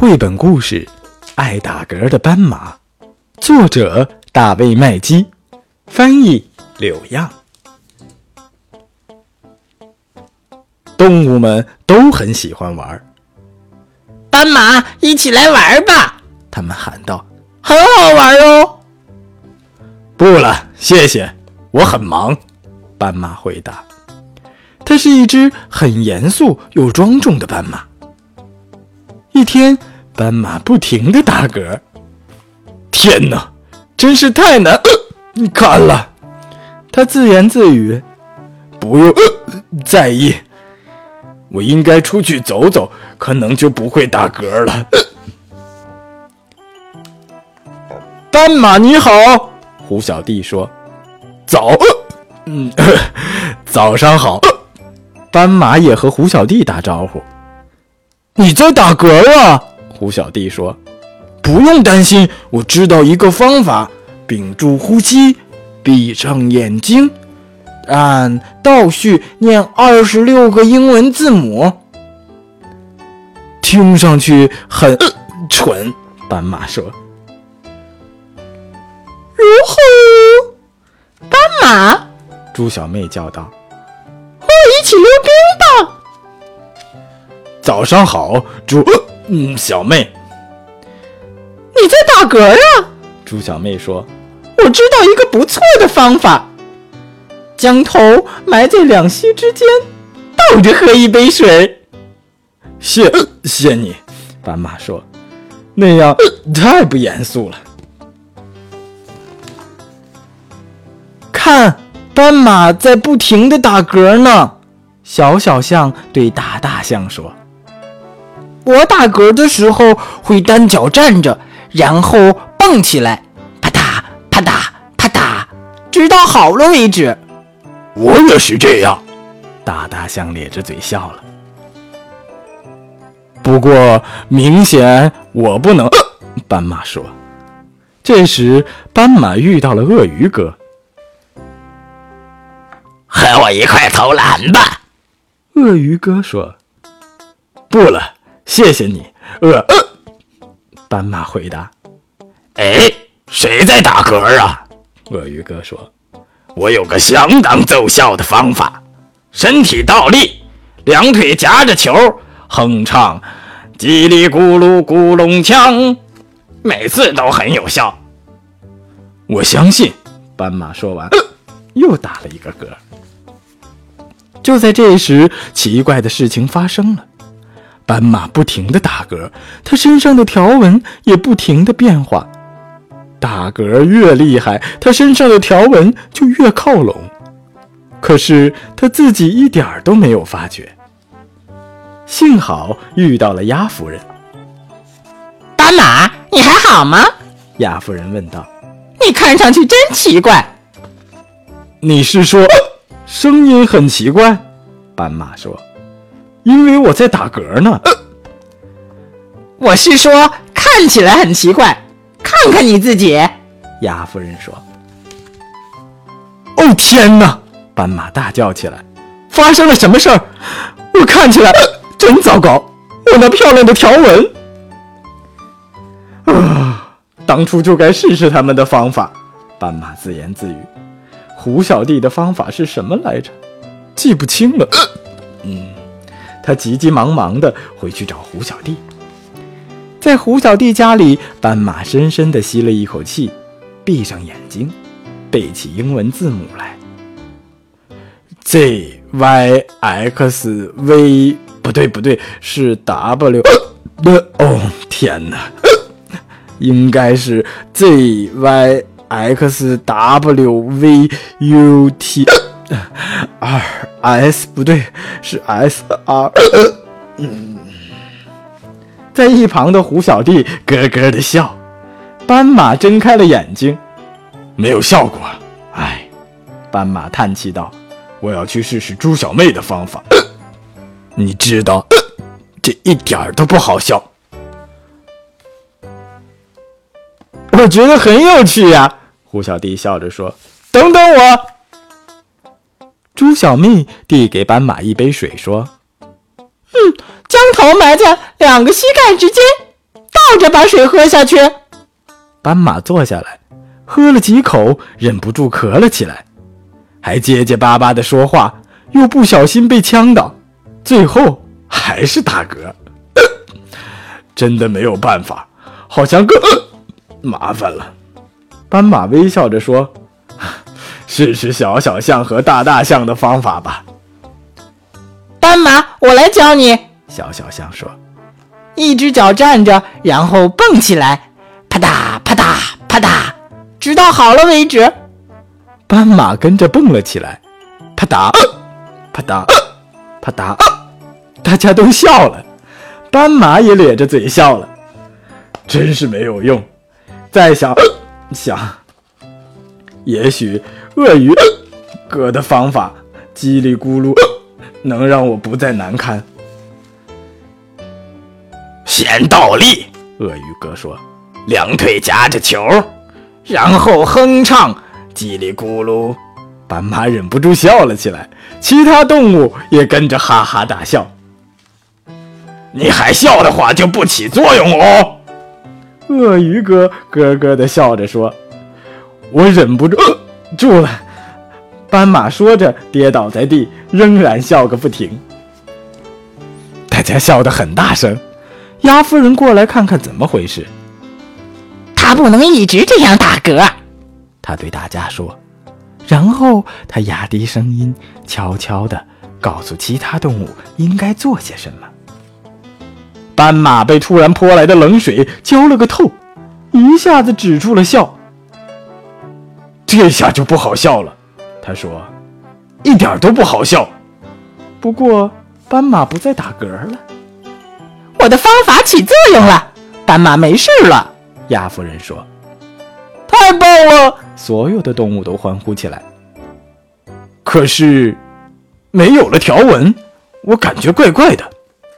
绘本故事《爱打嗝的斑马》，作者大卫·麦基，翻译柳样。动物们都很喜欢玩。斑马，一起来玩吧！他们喊道：“很好玩哦。”不了，谢谢，我很忙。斑马回答。它是一只很严肃又庄重的斑马。一天，斑马不停的打嗝。天哪，真是太难看了！他自言自语：“不用在意，我应该出去走走，可能就不会打嗝了。”斑马你好，胡小弟说：“早，嗯，早上好。”斑马也和胡小弟打招呼。你在打嗝啊？胡小弟说：“不用担心，我知道一个方法。屏住呼吸，闭上眼睛，按倒序念二十六个英文字母。听上去很蠢。”斑马说。“如何？”斑马，猪小妹叫道，“和我一起溜冰吧。”早上好，猪嗯小妹。你在打嗝啊？猪小妹说：“我知道一个不错的方法，将头埋在两膝之间，倒着喝一杯水。”谢谢你，斑马说：“那样太不严肃了。”看，斑马在不停的打嗝呢。小小象对大大象说。我打嗝的时候会单脚站着，然后蹦起来，啪嗒啪嗒啪嗒，直到好了为止。我也是这样。大大象咧着嘴笑了。不过明显我不能。斑马说。这时，斑马遇到了鳄鱼哥。和我一块投篮吧。鳄鱼哥说。不了。谢谢你，呃，呃斑马回答。哎，谁在打嗝啊？鳄鱼哥说：“我有个相当奏效的方法，身体倒立，两腿夹着球，哼唱叽里咕噜咕隆锵，每次都很有效。”我相信。斑马说完，又打了一个嗝。就在这时，奇怪的事情发生了。斑马不停地打嗝，它身上的条纹也不停地变化。打嗝越厉害，它身上的条纹就越靠拢。可是它自己一点儿都没有发觉。幸好遇到了鸭夫人。斑马，你还好吗？鸭夫人问道。你看上去真奇怪。你是说声音很奇怪？斑马说。因为我在打嗝呢。我是说，看起来很奇怪。看看你自己，鸭夫人说。哦天哪！斑马大叫起来。发生了什么事儿？我看起来真糟糕。我那漂亮的条纹。啊！当初就该试试他们的方法。斑马自言自语。胡小弟的方法是什么来着？记不清了。嗯。他急急忙忙地回去找胡小弟，在胡小弟家里，斑马深深地吸了一口气，闭上眼睛，背起英文字母来。：z y x v，不对不对，是 w，哦天哪，应该是 z y x w v u t。二 S 不对，是 S R。嗯，在一旁的胡小弟咯咯的笑。斑马睁开了眼睛，没有效果。唉，斑马叹气道：“我要去试试猪小妹的方法。你知道，这一点儿都不好笑。我觉得很有趣呀。”胡小弟笑着说：“等等我。”猪小妹递给斑马一杯水，说：“嗯，将头埋在两个膝盖之间，倒着把水喝下去。斑马坐下来，喝了几口，忍不住咳了起来，还结结巴巴的说话，又不小心被呛到，最后还是打嗝。真的没有办法，好像更麻烦了。斑马微笑着说：“试试小小象和大大象的方法吧。”斑马，我来教你。小小象说：“一只脚站着，然后蹦起来，啪嗒啪嗒啪嗒，直到好了为止。”斑马跟着蹦了起来，啪嗒啪嗒啪嗒，大家都笑了。斑马也咧着嘴笑了，真是没有用。再想想，也许鳄鱼哥的方法叽里咕噜能让我不再难堪。先倒立，鳄鱼哥说，两腿夹着球，然后哼唱叽里咕噜。斑马忍不住笑了起来，其他动物也跟着哈哈大笑。你还笑的话就不起作用哦。鳄鱼哥咯咯的笑着说：“我忍不住住了。”斑马说着跌倒在地，仍然笑个不停。大家笑得很大声。鸭夫人过来看看怎么回事。他不能一直这样打嗝，他对大家说。然后他压低声音，悄悄地告诉其他动物应该做些什么。斑马被突然泼来的冷水浇了个透，一下子止住了笑。这下就不好笑了，他说：“一点都不好笑。”不过斑马不再打嗝了。我的方法起作用了，斑马没事了。鸭夫人说：“太棒了！”所有的动物都欢呼起来。可是，没有了条纹，我感觉怪怪的。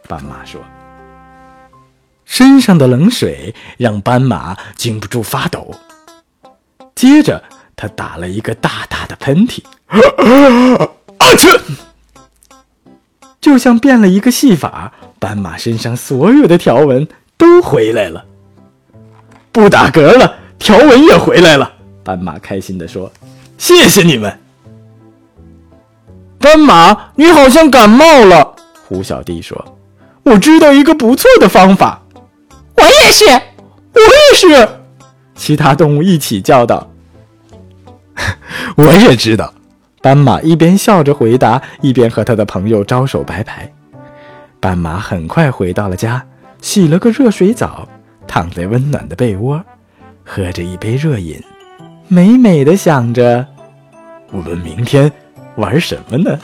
斑马说。身上的冷水让斑马禁不住发抖。接着，他打了一个大大的喷嚏，啊切！就像变了一个戏法，斑马身上所有的条纹都回来了。不打嗝了，条纹也回来了。斑马开心地说：“谢谢你们。”斑马，你好像感冒了。胡小弟说：“我知道一个不错的方法。”我也是，我也是。其他动物一起叫道：“ 我也知道。”斑马一边笑着回答，一边和他的朋友招手拜拜。斑马很快回到了家，洗了个热水澡，躺在温暖的被窝，喝着一杯热饮，美美的想着：“我们明天玩什么呢？”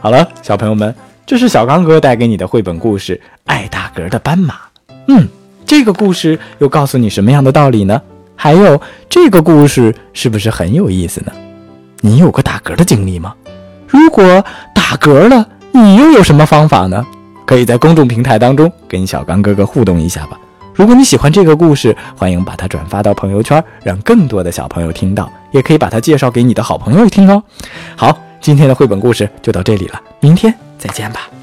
好了，小朋友们。这是小刚哥带给你的绘本故事《爱打嗝的斑马》。嗯，这个故事又告诉你什么样的道理呢？还有，这个故事是不是很有意思呢？你有过打嗝的经历吗？如果打嗝了，你又有什么方法呢？可以在公众平台当中跟小刚哥哥互动一下吧。如果你喜欢这个故事，欢迎把它转发到朋友圈，让更多的小朋友听到。也可以把它介绍给你的好朋友听哦。好，今天的绘本故事就到这里了，明天。再见吧。